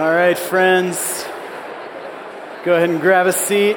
All right, friends, go ahead and grab a seat.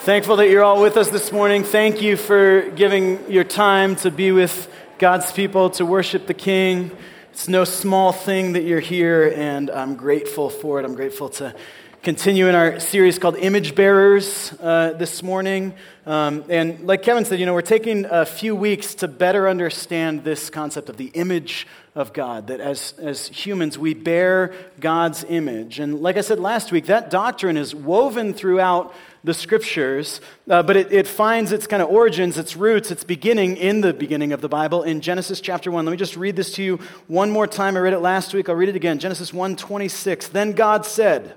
Thankful that you're all with us this morning. Thank you for giving your time to be with God's people, to worship the King. It's no small thing that you're here, and I'm grateful for it. I'm grateful to continue in our series called Image Bearers uh, this morning. Um, and like Kevin said, you know, we're taking a few weeks to better understand this concept of the image of God, that as, as humans, we bear God's image. And like I said last week, that doctrine is woven throughout the scriptures, uh, but it, it finds its kind of origins, its roots, its beginning in the beginning of the Bible in Genesis chapter 1. Let me just read this to you one more time. I read it last week. I'll read it again. Genesis 1 26. Then God said,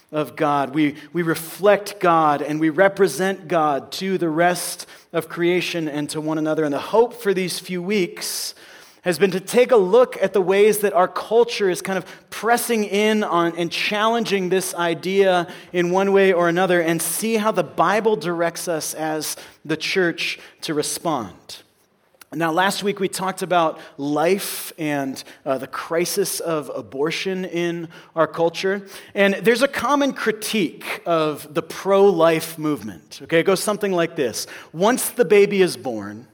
of God. We, we reflect God and we represent God to the rest of creation and to one another. And the hope for these few weeks has been to take a look at the ways that our culture is kind of pressing in on and challenging this idea in one way or another and see how the Bible directs us as the church to respond. Now, last week we talked about life and uh, the crisis of abortion in our culture. And there's a common critique of the pro life movement. Okay, it goes something like this Once the baby is born,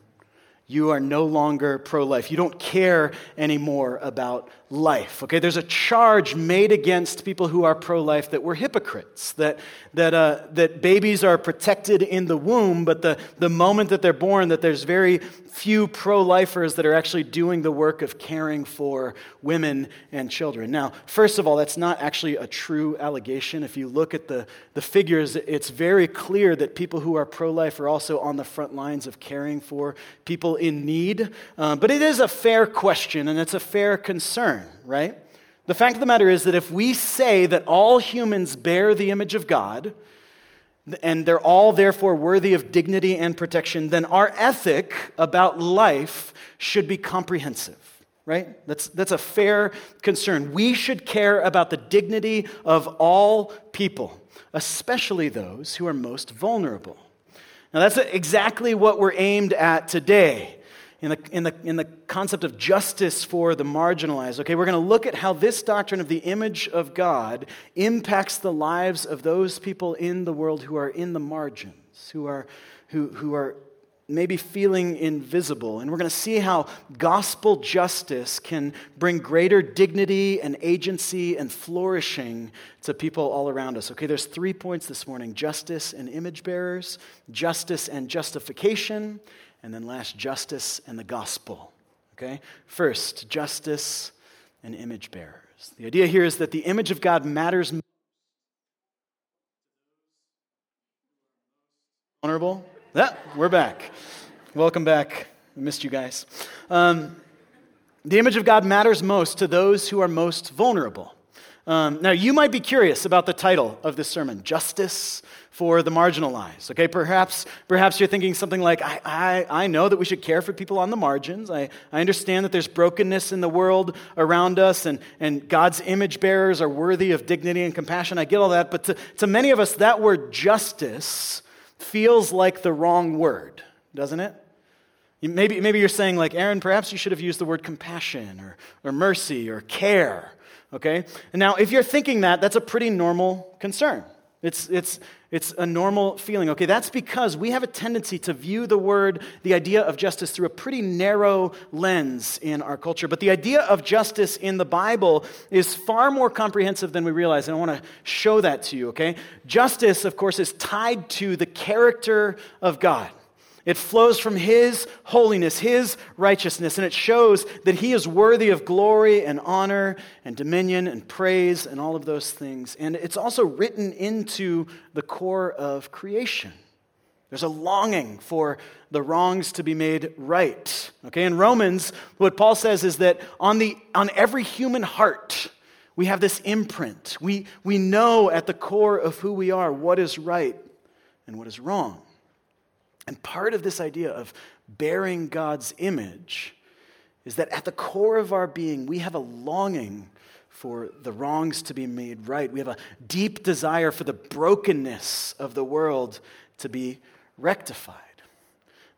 you are no longer pro life. You don't care anymore about life. Okay, there's a charge made against people who are pro life that we're hypocrites, that, that, uh, that babies are protected in the womb, but the, the moment that they're born, that there's very few pro lifers that are actually doing the work of caring for women and children. Now, first of all, that's not actually a true allegation. If you look at the, the figures, it's very clear that people who are pro life are also on the front lines of caring for people in need. Uh, but it is a fair question and it's a fair concern right? The fact of the matter is that if we say that all humans bear the image of God, and they're all therefore worthy of dignity and protection, then our ethic about life should be comprehensive, right? That's, that's a fair concern. We should care about the dignity of all people, especially those who are most vulnerable. Now, that's exactly what we're aimed at today in the, in, the, in the concept of justice for the marginalized. Okay, we're going to look at how this doctrine of the image of God impacts the lives of those people in the world who are in the margins, who are, who, who are maybe feeling invisible. And we're going to see how gospel justice can bring greater dignity and agency and flourishing to people all around us. Okay, there's three points this morning justice and image bearers, justice and justification, and then last, justice and the gospel. Okay? First, justice and image bearers. The idea here is that the image of God matters Vulnerable? Yeah, we're back. Welcome back. I missed you guys. Um, the image of God matters most to those who are most vulnerable. Um, now, you might be curious about the title of this sermon Justice for the Marginalized. Okay, perhaps, perhaps you're thinking something like, I, I, I know that we should care for people on the margins. I, I understand that there's brokenness in the world around us, and, and God's image bearers are worthy of dignity and compassion. I get all that, but to, to many of us, that word justice feels like the wrong word, doesn't it? Maybe, maybe you're saying, like, Aaron, perhaps you should have used the word compassion or, or mercy or care okay? Now, if you're thinking that, that's a pretty normal concern. It's, it's, it's a normal feeling. Okay, that's because we have a tendency to view the word, the idea of justice, through a pretty narrow lens in our culture. But the idea of justice in the Bible is far more comprehensive than we realize. And I want to show that to you, okay? Justice, of course, is tied to the character of God. It flows from His holiness, His righteousness, and it shows that He is worthy of glory and honor and dominion and praise and all of those things. And it's also written into the core of creation. There's a longing for the wrongs to be made right. Okay, in Romans, what Paul says is that on, the, on every human heart, we have this imprint. We, we know at the core of who we are what is right and what is wrong. And part of this idea of bearing God's image is that at the core of our being, we have a longing for the wrongs to be made right. We have a deep desire for the brokenness of the world to be rectified.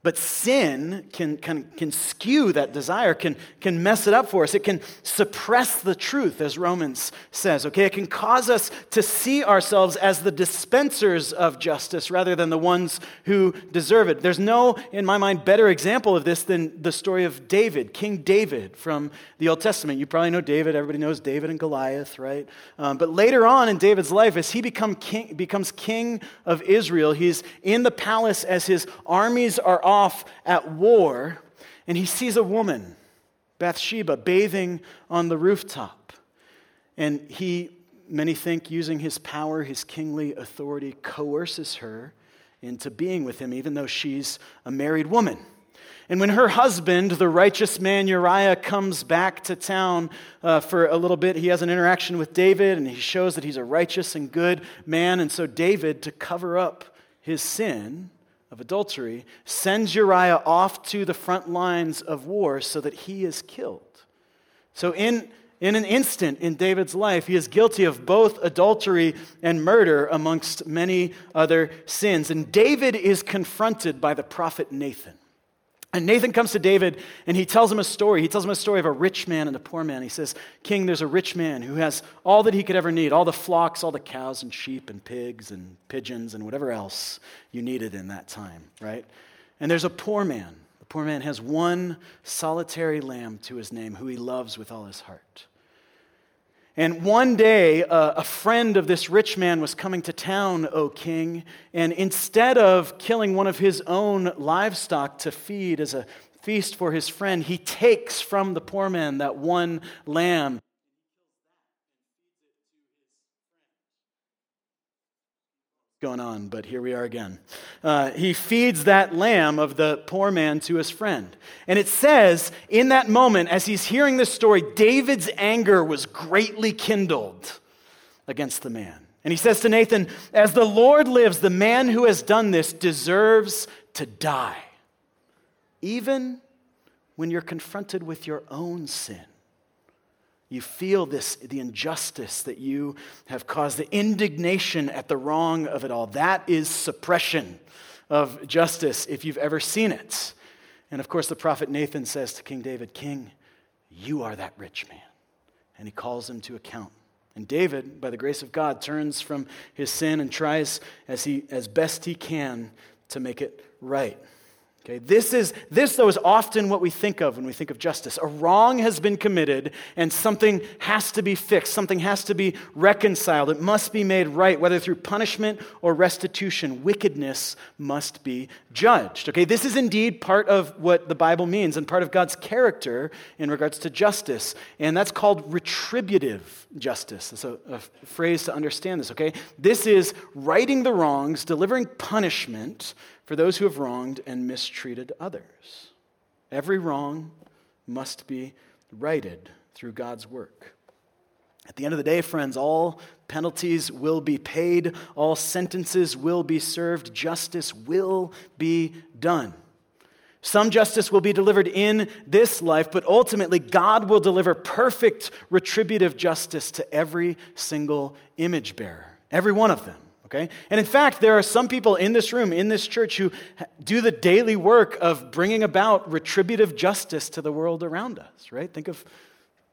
But sin can, can, can skew that desire, can, can mess it up for us. It can suppress the truth, as Romans says, okay? It can cause us to see ourselves as the dispensers of justice rather than the ones who deserve it. There's no, in my mind, better example of this than the story of David, King David from the Old Testament. You probably know David. Everybody knows David and Goliath, right? Um, but later on in David's life, as he become king, becomes king of Israel, he's in the palace as his armies are off at war, and he sees a woman, Bathsheba, bathing on the rooftop. And he, many think, using his power, his kingly authority, coerces her into being with him, even though she's a married woman. And when her husband, the righteous man Uriah, comes back to town uh, for a little bit, he has an interaction with David and he shows that he's a righteous and good man. And so, David, to cover up his sin, of adultery, sends Uriah off to the front lines of war so that he is killed. So, in, in an instant in David's life, he is guilty of both adultery and murder, amongst many other sins. And David is confronted by the prophet Nathan. And Nathan comes to David and he tells him a story. He tells him a story of a rich man and a poor man. He says, King, there's a rich man who has all that he could ever need all the flocks, all the cows and sheep and pigs and pigeons and whatever else you needed in that time, right? And there's a poor man. The poor man has one solitary lamb to his name who he loves with all his heart. And one day, uh, a friend of this rich man was coming to town, O king, and instead of killing one of his own livestock to feed as a feast for his friend, he takes from the poor man that one lamb going on, but here we are again. Uh, he feeds that lamb of the poor man to his friend. And it says, in that moment, as he's hearing this story, David's anger was greatly kindled against the man. And he says to Nathan, As the Lord lives, the man who has done this deserves to die, even when you're confronted with your own sin. You feel this, the injustice that you have caused, the indignation at the wrong of it all. That is suppression of justice if you've ever seen it. And of course, the prophet Nathan says to King David, King, you are that rich man. And he calls him to account. And David, by the grace of God, turns from his sin and tries as, he, as best he can to make it right. Okay, this is this though is often what we think of when we think of justice. A wrong has been committed and something has to be fixed, something has to be reconciled. It must be made right whether through punishment or restitution. Wickedness must be judged. Okay, this is indeed part of what the Bible means and part of God's character in regards to justice, and that's called retributive justice. That's a, a phrase to understand this, okay? This is righting the wrongs, delivering punishment for those who have wronged and mistreated others. Every wrong must be righted through God's work. At the end of the day, friends, all penalties will be paid, all sentences will be served, justice will be done. Some justice will be delivered in this life, but ultimately, God will deliver perfect retributive justice to every single image bearer, every one of them. Okay? And in fact, there are some people in this room, in this church, who do the daily work of bringing about retributive justice to the world around us, right? Think of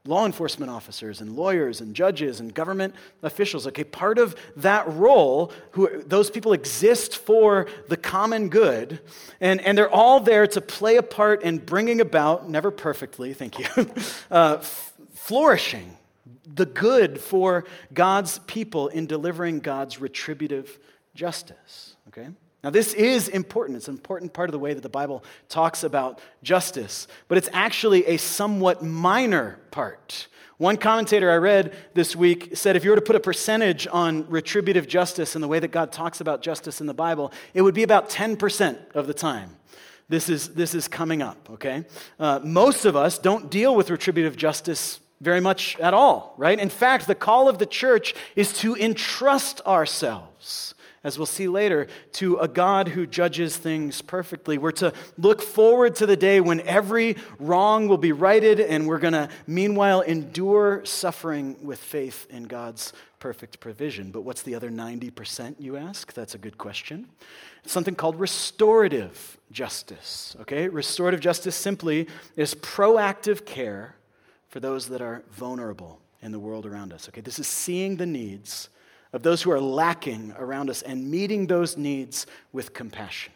law enforcement officers and lawyers and judges and government officials. Okay, part of that role, who, those people exist for the common good, and, and they're all there to play a part in bringing about, never perfectly, thank you, uh, flourishing the good for God's people in delivering God's retributive justice. Okay? Now, this is important. It's an important part of the way that the Bible talks about justice, but it's actually a somewhat minor part. One commentator I read this week said if you were to put a percentage on retributive justice and the way that God talks about justice in the Bible, it would be about 10% of the time. This is, this is coming up, okay? Uh, most of us don't deal with retributive justice very much at all, right? In fact, the call of the church is to entrust ourselves as we'll see later, to a God who judges things perfectly. We're to look forward to the day when every wrong will be righted, and we're going to, meanwhile, endure suffering with faith in God's perfect provision. But what's the other 90%, you ask? That's a good question. It's something called restorative justice. Okay? Restorative justice simply is proactive care for those that are vulnerable in the world around us. Okay? This is seeing the needs of those who are lacking around us and meeting those needs with compassion.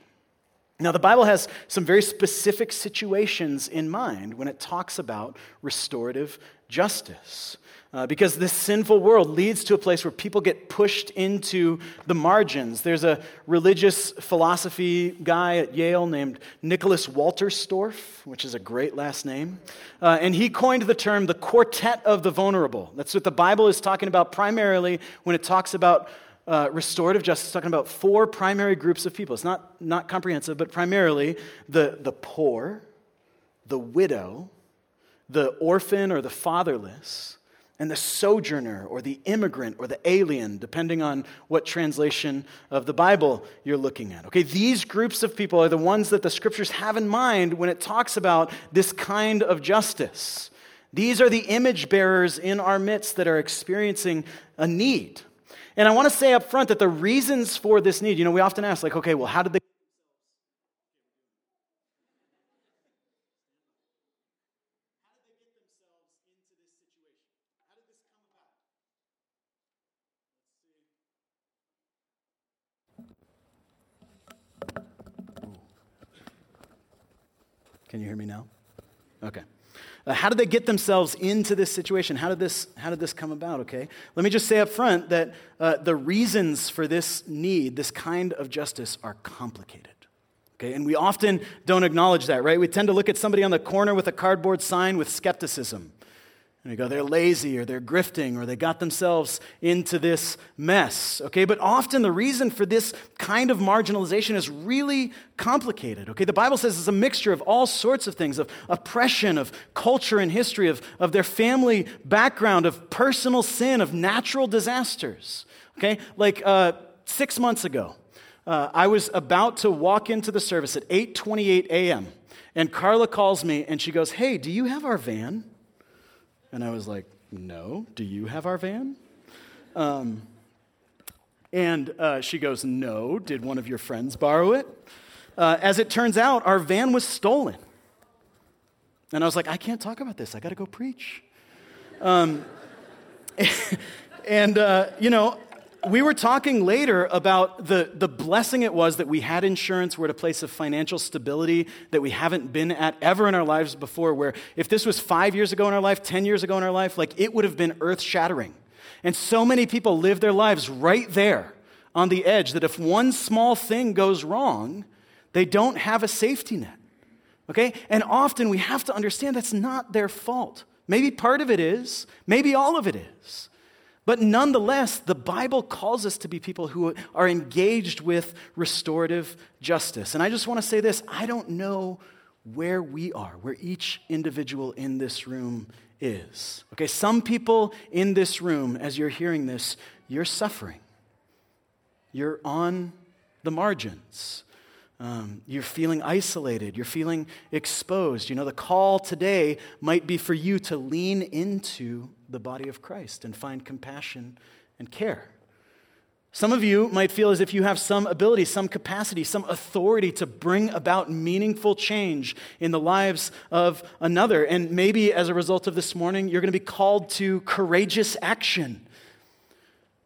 Now, the Bible has some very specific situations in mind when it talks about restorative justice. Uh, because this sinful world leads to a place where people get pushed into the margins. There's a religious philosophy guy at Yale named Nicholas Wolterstorff, which is a great last name. Uh, and he coined the term the quartet of the vulnerable. That's what the Bible is talking about primarily when it talks about uh, restorative justice, talking about four primary groups of people. It's not, not comprehensive, but primarily the, the poor, the widow, the orphan or the fatherless, and the sojourner or the immigrant or the alien, depending on what translation of the Bible you're looking at. Okay, these groups of people are the ones that the scriptures have in mind when it talks about this kind of justice. These are the image bearers in our midst that are experiencing a need. And I want to say up front that the reasons for this need, you know, we often ask, like, okay, well, how did they Can you hear me now? Okay. Uh, how did they get themselves into this situation? How did this, how did this come about? Okay. Let me just say up front that uh, the reasons for this need, this kind of justice, are complicated. Okay, and we often don't acknowledge that, right? We tend to look at somebody on the corner with a cardboard sign with skepticism. And we go, they're lazy or they're grifting or they got themselves into this mess. Okay, but often the reason for this kind of marginalization is really complicated. Okay, the Bible says it's a mixture of all sorts of things of oppression, of culture and history, of, of their family background, of personal sin, of natural disasters. Okay, like uh, six months ago, uh, I was about to walk into the service at 8:28 a.m. and Carla calls me and she goes, "Hey, do you have our van?" And I was like, No, do you have our van? Um, and uh, she goes, No, did one of your friends borrow it? Uh, as it turns out, our van was stolen. And I was like, I can't talk about this. I got to go preach. Um, and, uh, you know, we were talking later about the, the blessing it was that we had insurance. We're at a place of financial stability that we haven't been at ever in our lives before, where if this was five years ago in our life, 10 years ago in our life, like it would have been earth shattering. And so many people live their lives right there on the edge that if one small thing goes wrong, they don't have a safety net. Okay? And often we have to understand that's not their fault. Maybe part of it is, maybe all of it is. But nonetheless, the Bible calls us to be people who are engaged with restorative justice. And I just want to say this I don't know where we are, where each individual in this room is. Okay, some people in this room, as you're hearing this, you're suffering. You're on the margins. Um, you're feeling isolated. You're feeling exposed. You know, the call today might be for you to lean into the body of Christ and find compassion and care. Some of you might feel as if you have some ability, some capacity, some authority to bring about meaningful change in the lives of another. And maybe as a result of this morning, you're going to be called to courageous action.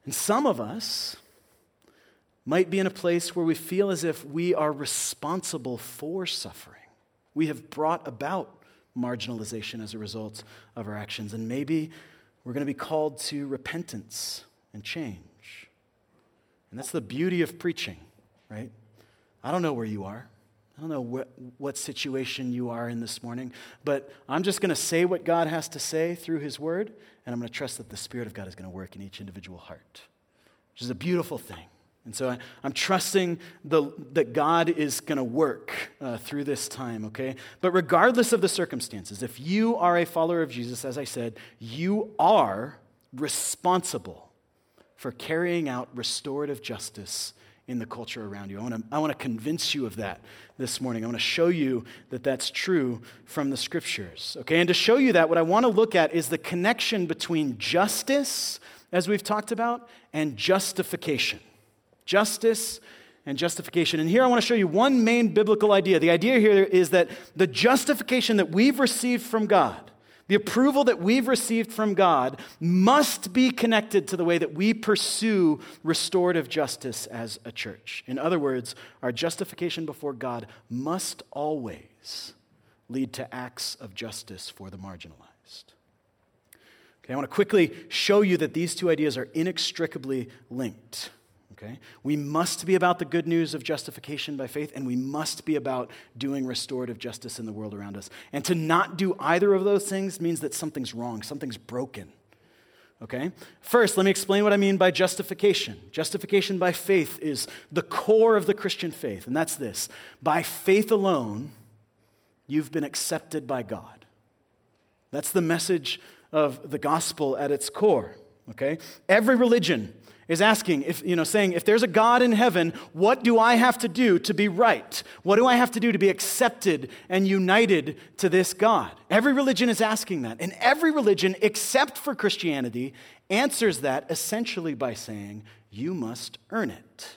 And some of us, might be in a place where we feel as if we are responsible for suffering. We have brought about marginalization as a result of our actions. And maybe we're going to be called to repentance and change. And that's the beauty of preaching, right? I don't know where you are. I don't know what, what situation you are in this morning, but I'm just going to say what God has to say through His Word, and I'm going to trust that the Spirit of God is going to work in each individual heart, which is a beautiful thing. And so I, am trusting the, that God is going to work uh, through this time, okay? But regardless of the circumstances, if you are a follower of Jesus, as I said, you are responsible for carrying out restorative justice in the culture around you. I want to I want to convince you of that this morning. I want to show you that that's true from the scriptures. Okay? And to show you that, what I want to look at is the connection between justice, as we've talked about, and justification. Justice and justification. And here I want to show you one main biblical idea. The idea here is that the justification that we've received from God the approval that we've received from God must be connected to the way that we pursue restorative justice as a church. In other words, our justification before God must always lead to acts of justice for the marginalized. Okay, I want to quickly show you that these two ideas are inextricably linked. Okay? We must be about the good news of justification by faith, and we must be about doing restorative justice in the world around us. And to not do either of those things means that something's wrong, something's broken. Okay? First, let me explain what I mean by justification. Justification by faith is the core of the Christian faith, and that's this by faith alone, you've been accepted by God. That's the message of the gospel at its core. Okay? Every religion is asking, if, you know, saying, if there's a God in heaven, what do I have to do to be right? What do I have to do to be accepted and united to this God? Every religion is asking that. And every religion, except for Christianity, answers that essentially by saying, you must earn it.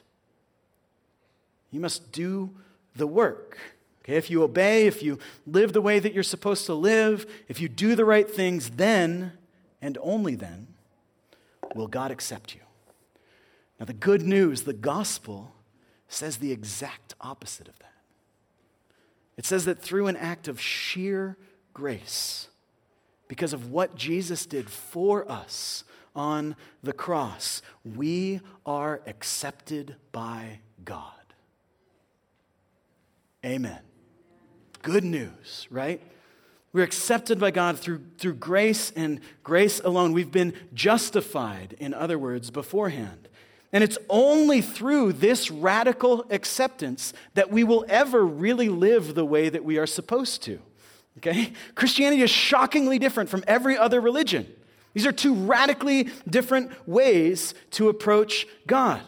You must do the work. Okay, if you obey, if you live the way that you're supposed to live, if you do the right things, then and only then will God accept you. Now, the good news, the gospel, says the exact opposite of that. It says that through an act of sheer grace, because of what Jesus did for us on the cross, we are accepted by God. Amen. Good news, right? We're accepted by God through, through grace and grace alone. We've been justified, in other words, beforehand. And it's only through this radical acceptance that we will ever really live the way that we are supposed to. Okay? Christianity is shockingly different from every other religion. These are two radically different ways to approach God.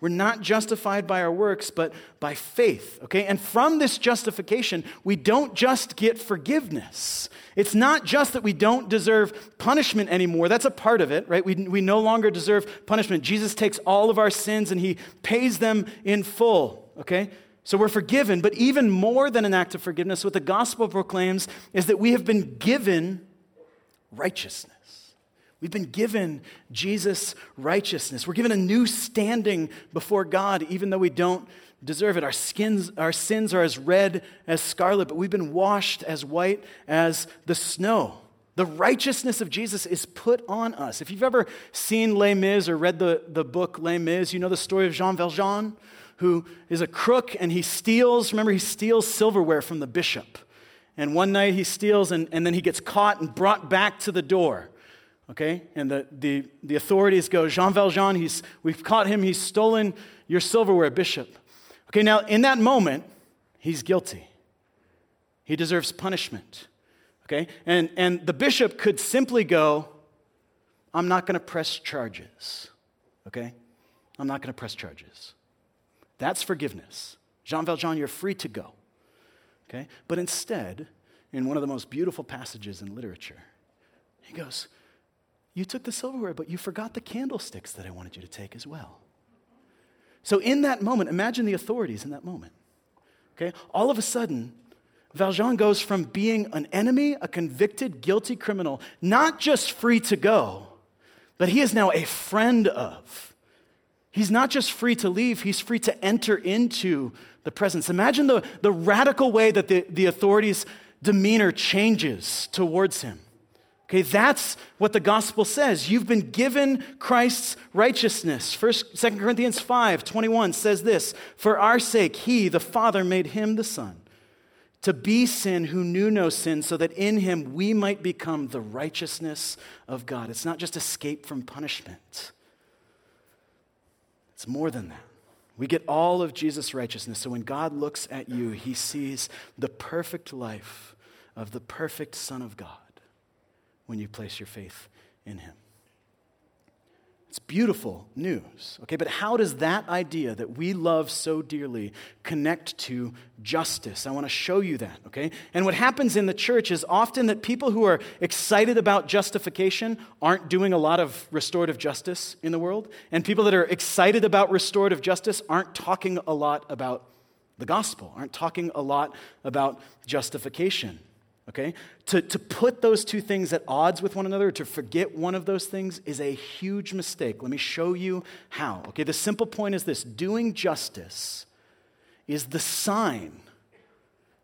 We're not justified by our works, but by faith, okay? And from this justification, we don't just get forgiveness. It's not just that we don't deserve punishment anymore. That's a part of it, right? We, we no longer deserve punishment. Jesus takes all of our sins and he pays them in full, okay? So we're forgiven, but even more than an act of forgiveness, what the gospel proclaims is that we have been given righteousness. We've been given Jesus' righteousness. We're given a new standing before God, even though we don't deserve it. Our, skins, our sins are as red as scarlet, but we've been washed as white as the snow. The righteousness of Jesus is put on us. If you've ever seen Les Mis or read the, the book Les Mis, you know the story of Jean Valjean, who is a crook and he steals, remember, he steals silverware from the bishop. And one night he steals and, and then he gets caught and brought back to the door okay? And the, the, the authorities go, Jean Valjean, he's, we've caught him, he's stolen your silverware, bishop. Okay, now in that moment, he's guilty. He deserves punishment, okay? And, and the bishop could simply go, I'm not going to press charges, okay? I'm not going to press charges. That's forgiveness. Jean Valjean, you're free to go, okay? But instead, in one of the most beautiful passages in literature, he goes, you took the silverware, but you forgot the candlesticks that I wanted you to take as well. So, in that moment, imagine the authorities in that moment. Okay? All of a sudden, Valjean goes from being an enemy, a convicted, guilty criminal, not just free to go, but he is now a friend of. He's not just free to leave, he's free to enter into the presence. Imagine the, the radical way that the, the authorities' demeanor changes towards him. Okay, that's what the gospel says. You've been given Christ's righteousness. First, 2 Corinthians 5 21 says this For our sake, he, the Father, made him the Son to be sin who knew no sin, so that in him we might become the righteousness of God. It's not just escape from punishment, it's more than that. We get all of Jesus' righteousness. So when God looks at you, he sees the perfect life of the perfect Son of God when you place your faith in Him. It's beautiful news, okay? But how does that idea that we love so dearly connect to justice? I want to show you that, okay? And what happens in the church is often that people who are excited about justification aren't doing a lot of restorative justice in the world. And people that are excited about restorative justice aren't talking a lot about the gospel, aren't talking a lot about justification okay? To, to put those two things at odds with one another, to forget one of those things, is a huge mistake. Let me show you how, okay? The simple point is this doing justice is the sign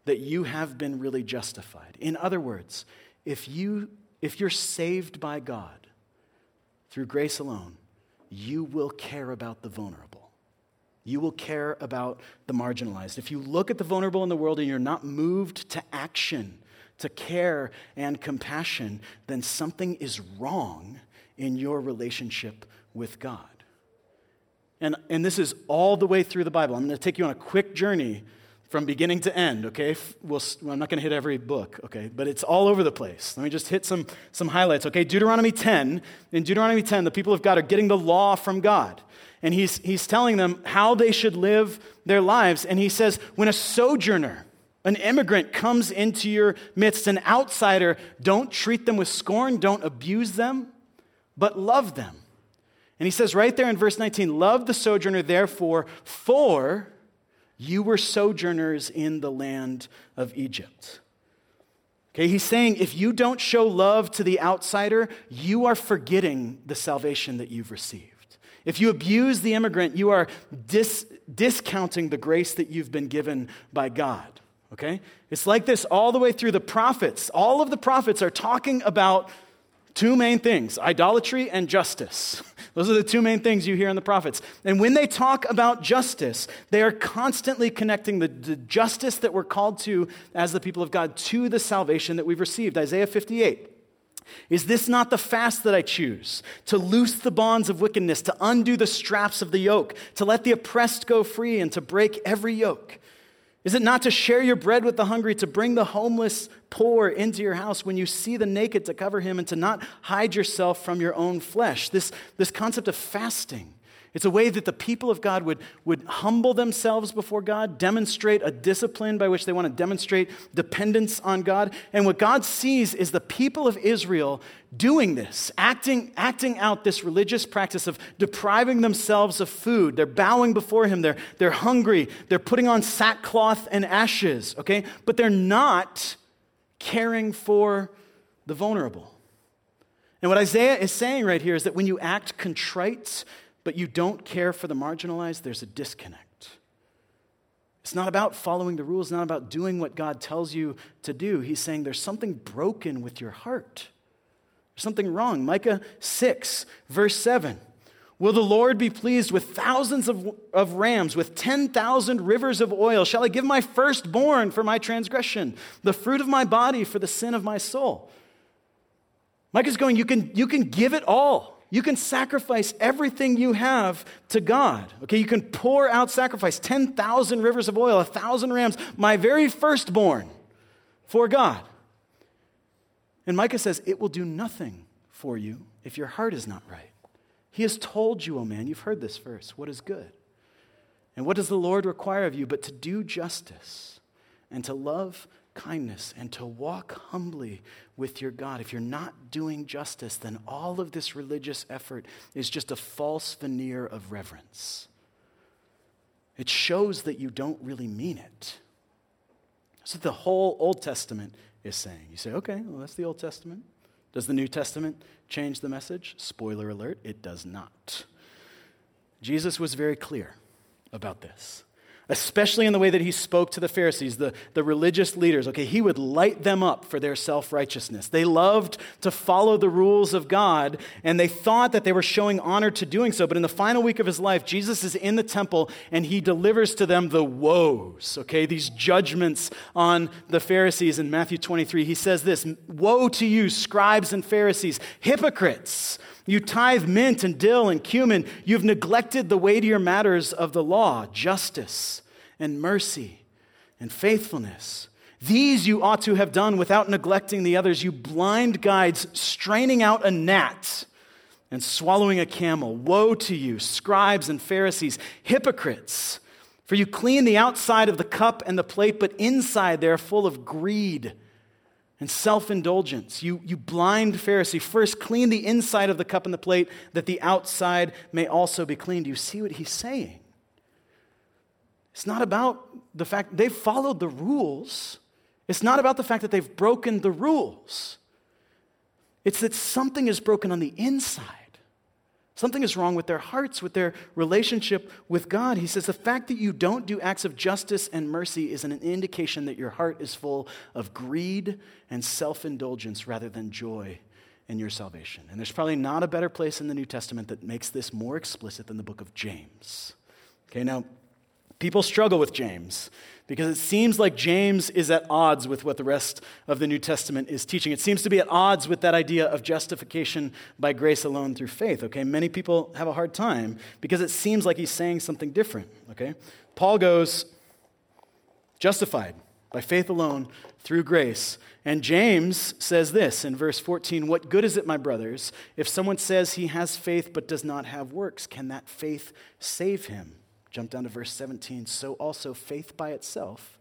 that you have been really justified. In other words, if, you, if you're saved by God through grace alone, you will care about the vulnerable. You will care about the marginalized. If you look at the vulnerable in the world and you're not moved to action, to care and compassion, then something is wrong in your relationship with God. And, and this is all the way through the Bible. I'm going to take you on a quick journey from beginning to end, okay? We'll, I'm not going to hit every book, okay? But it's all over the place. Let me just hit some, some highlights, okay? Deuteronomy 10. In Deuteronomy 10, the people of God are getting the law from God. And he's, he's telling them how they should live their lives. And he says, when a sojourner, an immigrant comes into your midst, an outsider, don't treat them with scorn, don't abuse them, but love them. And he says right there in verse 19, Love the sojourner, therefore, for you were sojourners in the land of Egypt. Okay, he's saying if you don't show love to the outsider, you are forgetting the salvation that you've received. If you abuse the immigrant, you are dis- discounting the grace that you've been given by God okay? It's like this all the way through the prophets. All of the prophets are talking about two main things idolatry and justice. Those are the two main things you hear in the prophets. And when they talk about justice, they are constantly connecting the, the, justice that we're called to as the people of God to the salvation that we've received. Isaiah 58. Is this not the fast that I choose? To loose the bonds of wickedness, to undo the straps of the yoke, to let the oppressed go free, and to break every yoke? Is it not to share your bread with the hungry, to bring the homeless poor into your house when you see the naked, to cover him, and to not hide yourself from your own flesh? This, this concept of fasting. It's a way that the people of God would, would humble themselves before God, demonstrate a discipline by which they want to demonstrate dependence on God. And what God sees is the people of Israel doing this, acting, acting out this religious practice of depriving themselves of food. They're bowing before Him, they're, they're hungry, they're putting on sackcloth and ashes, okay? But they're not caring for the vulnerable. And what Isaiah is saying right here is that when you act contrite, but you don't care for the marginalized, there's a disconnect. It's not about following the rules, not about doing what God tells you to do. He's saying there's something broken with your heart. There's something wrong. Micah 6, verse 7. Will the Lord be pleased with thousands of, of rams, with 10,000 rivers of oil? Shall I give my firstborn for my transgression, the fruit of my body for the sin of my soul? Micah's going, you can, you can give it all. You can sacrifice everything you have to God. Okay, you can pour out sacrifice 10,000 rivers of oil, a 1,000 rams, my very firstborn for God. And Micah says, It will do nothing for you if your heart is not right. He has told you, oh man, you've heard this verse, what is good. And what does the Lord require of you but to do justice and to love kindness and to walk humbly with your God. If you're not doing justice, then all of this religious effort is just a false veneer of reverence. It shows that you don't really mean it. That's what the whole Old Testament is saying. You say, okay, well, that's the Old Testament. Does the New Testament change the message? Spoiler alert, it does not. Jesus was very clear about this. Especially in the way that he spoke to the Pharisees, the, the religious leaders. Okay, he would light them up for their self righteousness. They loved to follow the rules of God, and they thought that they were showing honor to doing so. But in the final week of his life, Jesus is in the temple and he delivers to them the woes, okay, these judgments on the Pharisees in Matthew 23. He says this Woe to you, scribes and Pharisees, hypocrites! You tithe mint and dill and cumin. You've neglected the weightier matters of the law justice and mercy and faithfulness. These you ought to have done without neglecting the others. You blind guides, straining out a gnat and swallowing a camel. Woe to you, scribes and Pharisees, hypocrites! For you clean the outside of the cup and the plate, but inside they are full of greed and self indulgence. You, you blind Pharisee, first clean the inside of the cup and the plate, that the outside may also be cleaned. You see what he's saying? It's not about the fact they've followed the rules. It's not about the fact that they've broken the rules. It's that something is broken on the inside. Something is wrong with their hearts, with their relationship with God. He says the fact that you don't do acts of justice and mercy is an indication that your heart is full of greed and self indulgence rather than joy in your salvation. And there's probably not a better place in the New Testament that makes this more explicit than the book of James. Okay, now, people struggle with James because it seems like James is at odds with what the rest of the New Testament is teaching. It seems to be at odds with that idea of justification by grace alone through faith, okay? Many people have a hard time because it seems like he's saying something different, okay? Paul goes, justified by faith alone through grace. And James says this in verse 14 What good is it, my brothers, if someone says he has faith but does not have works? Can that faith save him? Jump down to verse 17. So also faith by itself,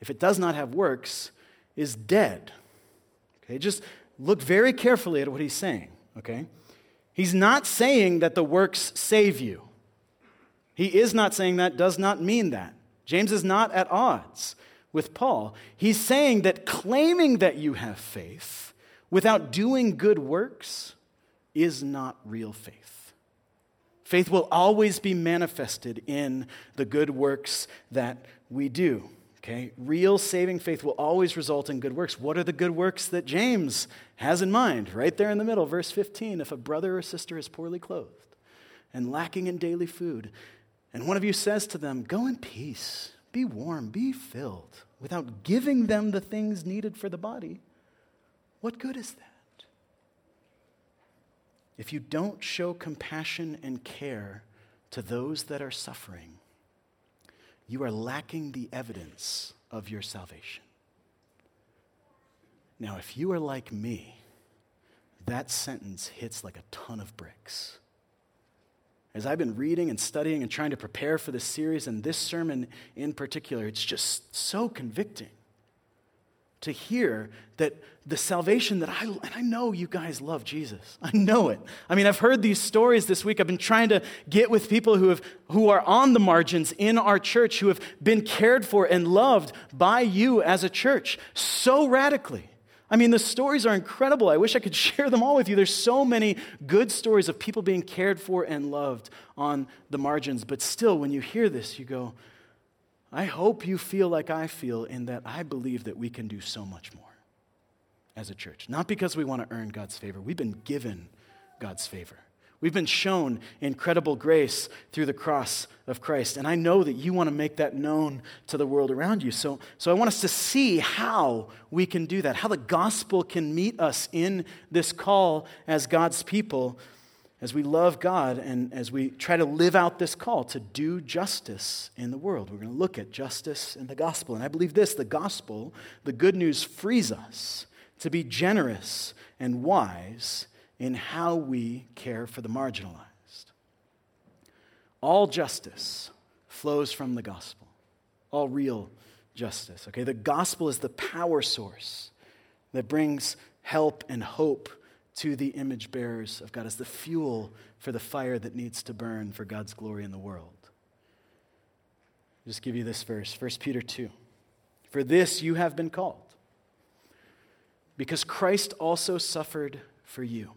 if it does not have works, is dead. Okay, just look very carefully at what he's saying, okay? He's not saying that the works save you. He is not saying that, does not mean that. James is not at odds with Paul. He's saying that claiming that you have faith without doing good works is not real faith. Faith will always be manifested in the good works that we do. Okay? Real saving faith will always result in good works. What are the good works that James has in mind? Right there in the middle, verse 15. If a brother or sister is poorly clothed and lacking in daily food, and one of you says to them, Go in peace, be warm, be filled, without giving them the things needed for the body, what good is that? If you don't show compassion and care to those that are suffering, you are lacking the evidence of your salvation. Now, if you are like me, that sentence hits like a ton of bricks. As I've been reading and studying and trying to prepare for this series and this sermon in particular, it's just so convicting to hear that the salvation that I, and I know you guys love Jesus. I know it. I mean, I've heard these stories this week. I've been trying to get with people who, have, who are on the margins in our church, who have been cared for and loved by you as a church so radically. I mean, the stories are incredible. I wish I could share them all with you. There's so many good stories of people being cared for and loved on the margins. But still, when you hear this, you go, I hope you feel like I feel in that I believe that we can do so much more as a church. Not because we want to earn God's favor, we've been given God's favor. We've been shown incredible grace through the cross of Christ. And I know that you want to make that known to the world around you. So, so I want us to see how we can do that, how the gospel can meet us in this call as God's people as we love God and as we try to live out this call to do justice in the world. We're going to look at justice in the gospel. And I believe this the gospel, the good news, frees us to be generous and wise in how we care for the marginalized. All justice flows from the gospel, all real justice. Okay, the gospel is the power source that brings help and hope to the image bearers of God as the fuel for the fire that needs to burn for God's glory in the world. I'll just give you this verse, 1 Peter 2. For this you have been called, because Christ also suffered for you.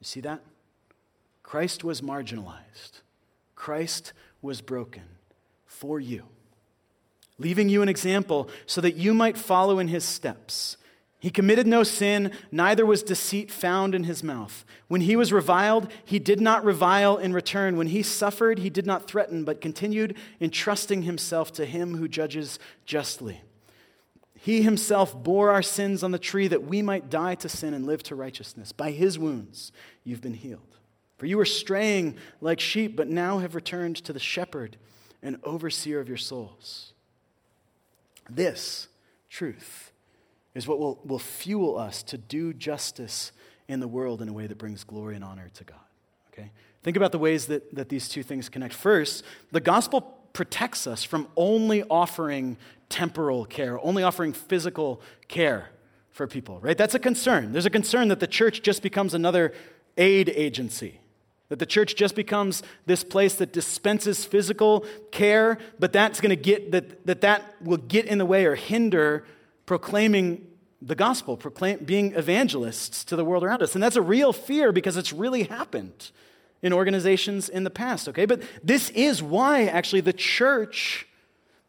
You see that? Christ was marginalized, Christ was broken for you, leaving you an example so that you might follow in his steps. He committed no sin, neither was deceit found in his mouth. When he was reviled, he did not revile in return. When he suffered, he did not threaten, but continued entrusting himself to him who judges justly. He himself bore our sins on the tree that we might die to sin and live to righteousness. By his wounds, you've been healed. For you were straying like sheep, but now have returned to the shepherd and overseer of your souls. This truth is what will, will fuel us to do justice in the world in a way that brings glory and honor to God. Okay? Think about the ways that, that these two things connect. First, the gospel protects us from only offering temporal care, only offering physical care for people, right? That's a concern. There's a concern that the church just becomes another aid agency, that the church just becomes this place that dispenses physical care, but that's going to get that, that that will get in the way or hinder proclaiming the gospel, proclaim, being evangelists to the world around us. And that's a real fear because it's really happened in organizations in the past, okay? But this is why actually the church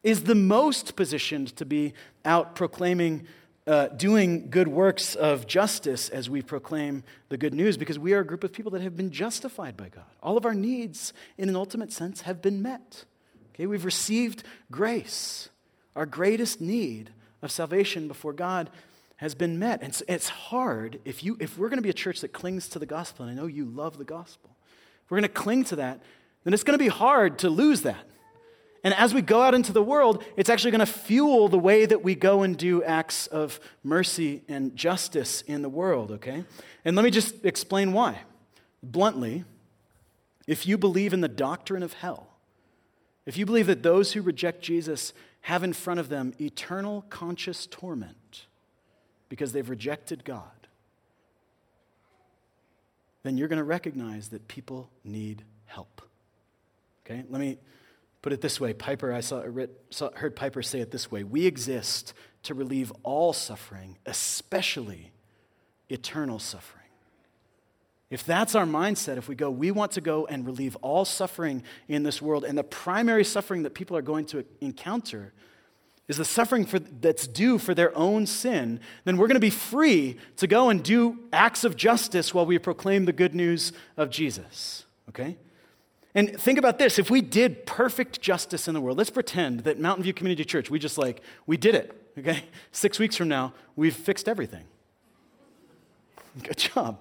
is the most positioned to be out proclaiming, uh, doing good works of justice as we proclaim the good news because we are a group of people that have been justified by God. All of our needs, in an ultimate sense, have been met. Okay, we've received grace. Our greatest need of salvation before God has been met. And it's hard if, you, if we're going to be a church that clings to the gospel, and I know you love the gospel, if we're going to cling to that, then it's going to be hard to lose that. And as we go out into the world, it's actually going to fuel the way that we go and do acts of mercy and justice in the world, okay? And let me just explain why. Bluntly, if you believe in the doctrine of hell, if you believe that those who reject Jesus have in front of them eternal conscious torment because they've rejected God, then you're going to recognize that people need help. Okay? Let me put it this way. Piper, I saw, heard Piper say it this way We exist to relieve all suffering, especially eternal suffering. If that's our mindset, if we go, we want to go and relieve all suffering in this world, and the primary suffering that people are going to encounter is the suffering for, that's due for their own sin, then we're going to be free to go and do acts of justice while we proclaim the good news of Jesus. Okay? And think about this if we did perfect justice in the world, let's pretend that Mountain View Community Church, we just like, we did it. Okay? Six weeks from now, we've fixed everything. Good job.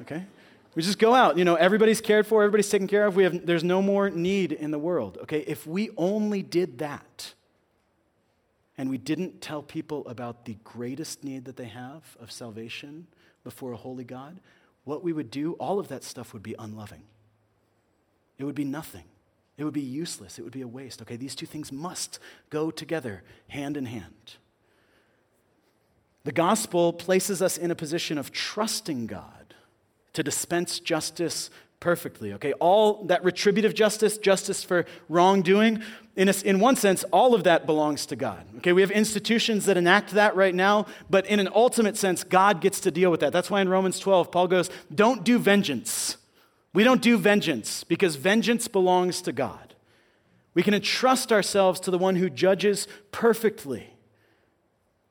Okay? We just go out. You know, everybody's cared for, everybody's taken care of. We have, there's no more need in the world. Okay, if we only did that and we didn't tell people about the greatest need that they have of salvation before a holy God, what we would do, all of that stuff would be unloving. It would be nothing. It would be useless. It would be a waste. Okay, these two things must go together, hand in hand. The gospel places us in a position of trusting God to dispense justice perfectly. Okay, all that retributive justice, justice for wrongdoing, in, a, in one sense, all of that belongs to God. Okay, we have institutions that enact that right now, but in an ultimate sense, God gets to deal with that. That's why in Romans 12, Paul goes, Don't do vengeance. We don't do vengeance because vengeance belongs to God. We can entrust ourselves to the one who judges perfectly.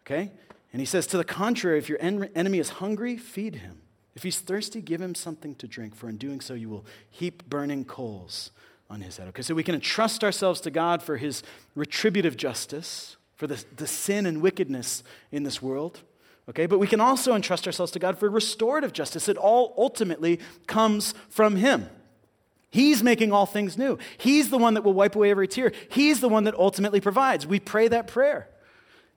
Okay? And he says, To the contrary, if your en- enemy is hungry, feed him. If he's thirsty, give him something to drink, for in doing so you will heap burning coals on his head. Okay, so we can entrust ourselves to God for his retributive justice, for the, the sin and wickedness in this world. Okay, but we can also entrust ourselves to God for restorative justice. It all ultimately comes from him. He's making all things new. He's the one that will wipe away every tear. He's the one that ultimately provides. We pray that prayer.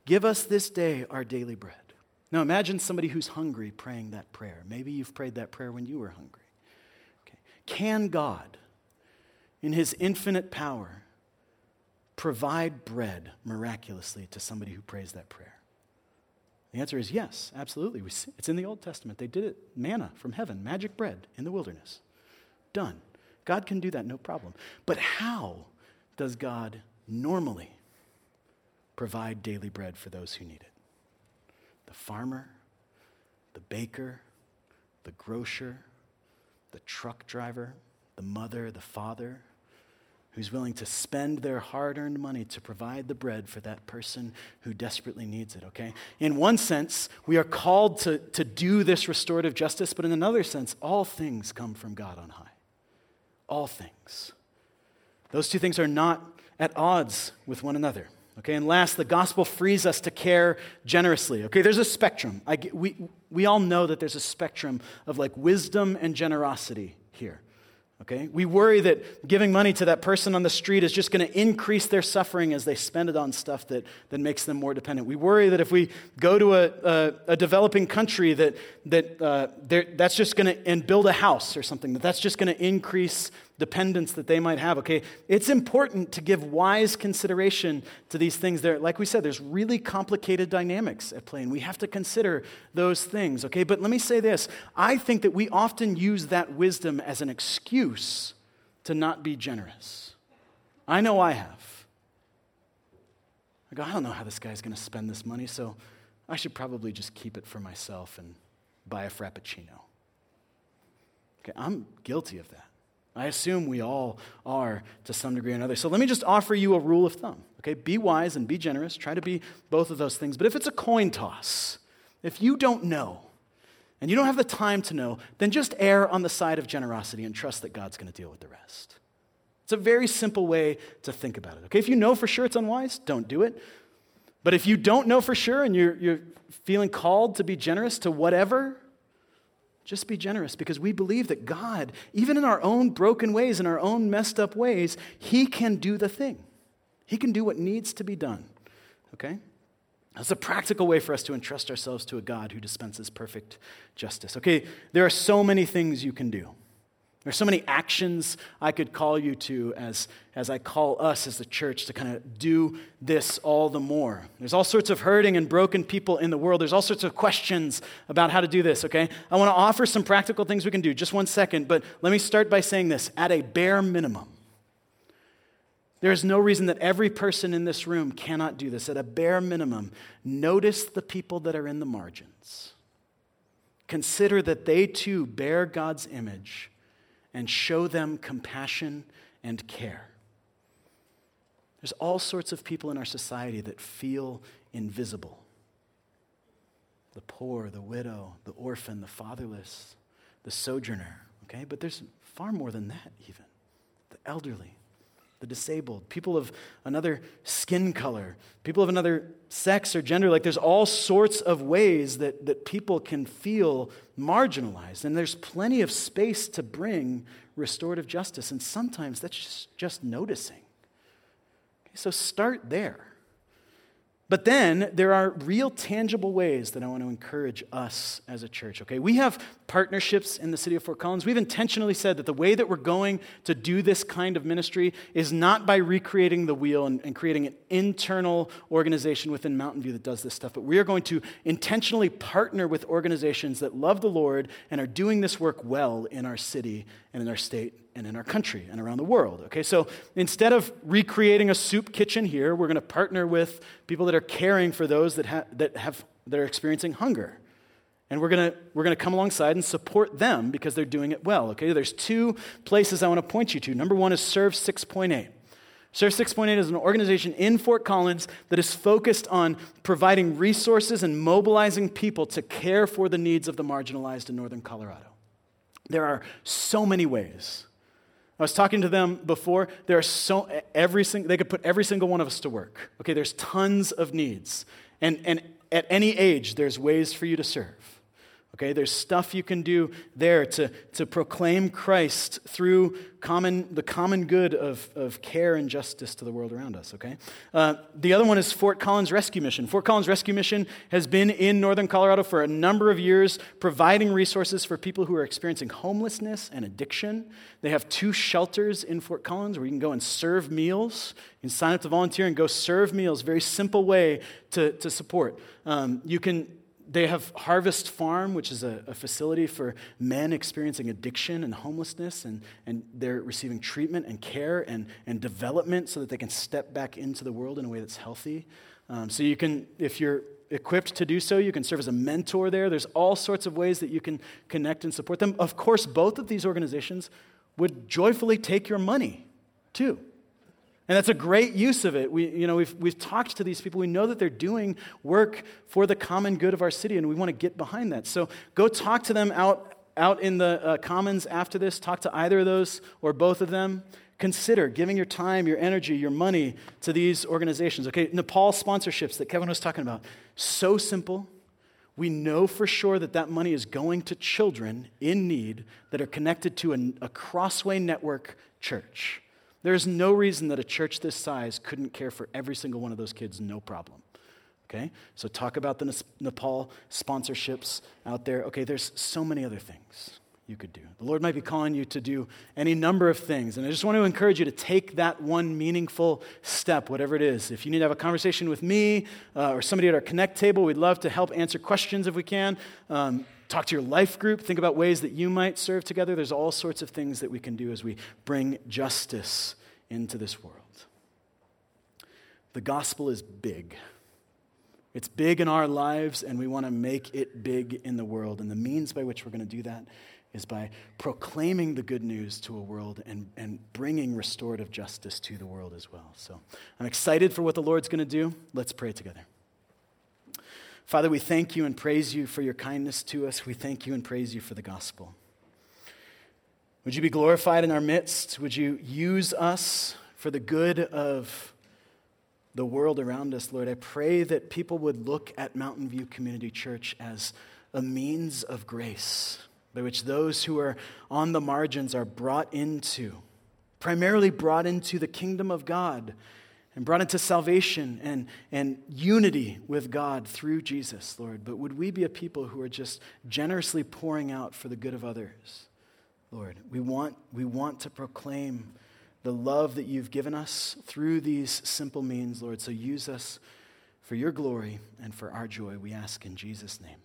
Give us this day our daily bread. Now imagine somebody who's hungry praying that prayer. Maybe you've prayed that prayer when you were hungry. Okay. Can God, in his infinite power, provide bread miraculously to somebody who prays that prayer? The answer is yes, absolutely. It's in the Old Testament. They did it manna from heaven, magic bread in the wilderness. Done. God can do that, no problem. But how does God normally provide daily bread for those who need it? The farmer, the baker, the grocer, the truck driver, the mother, the father, who's willing to spend their hard earned money to provide the bread for that person who desperately needs it, okay? In one sense, we are called to, to do this restorative justice, but in another sense, all things come from God on high. All things. Those two things are not at odds with one another. Okay, and last, the gospel frees us to care generously. Okay, there's a spectrum. I, we, we all know that there's a spectrum of like wisdom and generosity here. Okay? We worry that giving money to that person on the street is just going to increase their suffering as they spend it on stuff that, that makes them more dependent. We worry that if we go to a, a, a developing country, that, that uh, that's just going to, and build a house or something, that that's just going to increase dependence that they might have. Okay? It's important to give wise consideration to these things. There, like we said, there's really complicated dynamics at play, and we have to consider those things. Okay? But let me say this I think that we often use that wisdom as an excuse to not be generous. I know I have. I go, I don't know how this guy's going to spend this money, so I should probably just keep it for myself and buy a Frappuccino. Okay, I'm guilty of that. I assume we all are to some degree or another. So let me just offer you a rule of thumb. Okay, be wise and be generous. Try to be both of those things. But if it's a coin toss, if you don't know, and you don't have the time to know, then just err on the side of generosity and trust that God's going to deal with the rest. It's a very simple way to think about it. Okay, if you know for sure it's unwise, don't do it. But if you don't know for sure and you're, you're feeling called to be generous to whatever, just be generous because we believe that God, even in our own broken ways, in our own messed up ways, He can do the thing. He can do what needs to be done. Okay? That's a practical way for us to entrust ourselves to a God who dispenses perfect justice. Okay, there are so many things you can do. There are so many actions I could call you to as, as I call us as the church to kind of do this all the more. There's all sorts of hurting and broken people in the world. There's all sorts of questions about how to do this, okay? I want to offer some practical things we can do. Just one second, but let me start by saying this at a bare minimum. There is no reason that every person in this room cannot do this. At a bare minimum, notice the people that are in the margins. Consider that they too bear God's image and show them compassion and care. There's all sorts of people in our society that feel invisible the poor, the widow, the orphan, the fatherless, the sojourner, okay? But there's far more than that, even. The elderly, the disabled, people of another skin color, people of another sex or gender. Like there's all sorts of ways that, that people can feel marginalized. And there's plenty of space to bring restorative justice. And sometimes that's just, just noticing. Okay, so start there. But then there are real tangible ways that I want to encourage us as a church, okay? We have partnerships in the city of Fort Collins. We've intentionally said that the way that we're going to do this kind of ministry is not by recreating the wheel and, and creating an internal organization within Mountain View that does this stuff, but we are going to intentionally partner with organizations that love the Lord and are doing this work well in our city and in our state and in our country and around the world. Okay, so instead of recreating a soup kitchen here, we're going to partner with people that are caring for those that, ha- that, have, that are experiencing hunger. And we're going we're to come alongside and support them because they're doing it well. Okay, there's two places I want to point you to. Number one is Serve 6.8. Serve 6.8 is an organization in Fort Collins that is focused on providing resources and mobilizing people to care for the needs of the marginalized in northern Colorado. There are so many ways I was talking to them before. There are so every single they could put every single one of us to work. Okay, there's tons of needs. And and at any age, there's ways for you to serve. Okay, there's stuff you can do there to, to proclaim Christ through common, the common good of, of care and justice to the world around us. Okay, uh, the other one is Fort Collins Rescue Mission. Fort Collins Rescue Mission has been in northern Colorado for a number of years, providing resources for people who are experiencing homelessness and addiction. They have two shelters in Fort Collins where you can go and serve meals. You can sign up to volunteer and go serve meals. Very simple way to, to support. Um, you can they have Harvest Farm, which is a, a, facility for men experiencing addiction and homelessness, and, and they're receiving treatment and care and, and development so that they can step back into the world in a way that's healthy. Um, so you can, if you're equipped to do so, you can serve as a mentor there. There's all sorts of ways that you can connect and support them. Of course, both of these organizations would joyfully take your money too. And that's a great use of it. We, you know, we've, we've talked to these people. We know that they're doing work for the common good of our city, and we want to get behind that. So go talk to them out, out in the uh, commons after this. Talk to either of those or both of them. Consider giving your time, your energy, your money to these organizations. Okay, Nepal sponsorships that Kevin was talking about. So simple. We know for sure that that money is going to children in need that are connected to a, a Crossway Network church. There's no reason that a church this size couldn't care for every single one of those kids, no problem. Okay? So talk about the Nepal sponsorships out there. Okay, there's so many other things you could do. The Lord might be calling you to do any number of things. And I just want to encourage you to take that one meaningful step, whatever it is. If you need to have a conversation with me uh, or somebody at our Connect table, we'd love to help answer questions if we can. Um, talk to your life group. Think about ways that you might serve together. There's all sorts of things that we can do as we bring justice into this world. The gospel is big. It's big in our lives, and we want to make it big in the world. And the means by which we're going to do that is by proclaiming the good news to a world and, and bringing restorative justice to the world as well. So I'm excited for what the Lord's going to do. Let's pray together. Father, we thank you and praise you for your kindness to us. We thank you and praise you for the gospel. Would you be glorified in our midst? Would you use us for the good of the world around us, Lord? I pray that people would look at Mountain View Community Church as a means of grace by which those who are on the margins are brought into, primarily brought into the kingdom of God and brought into salvation and, and unity with God through Jesus, Lord. But would we be a people who are just generously pouring out for the good of others, Lord? We want, we want to proclaim the love that you've given us through these simple means, Lord. So use us for your glory and for our joy, we ask in Jesus' name.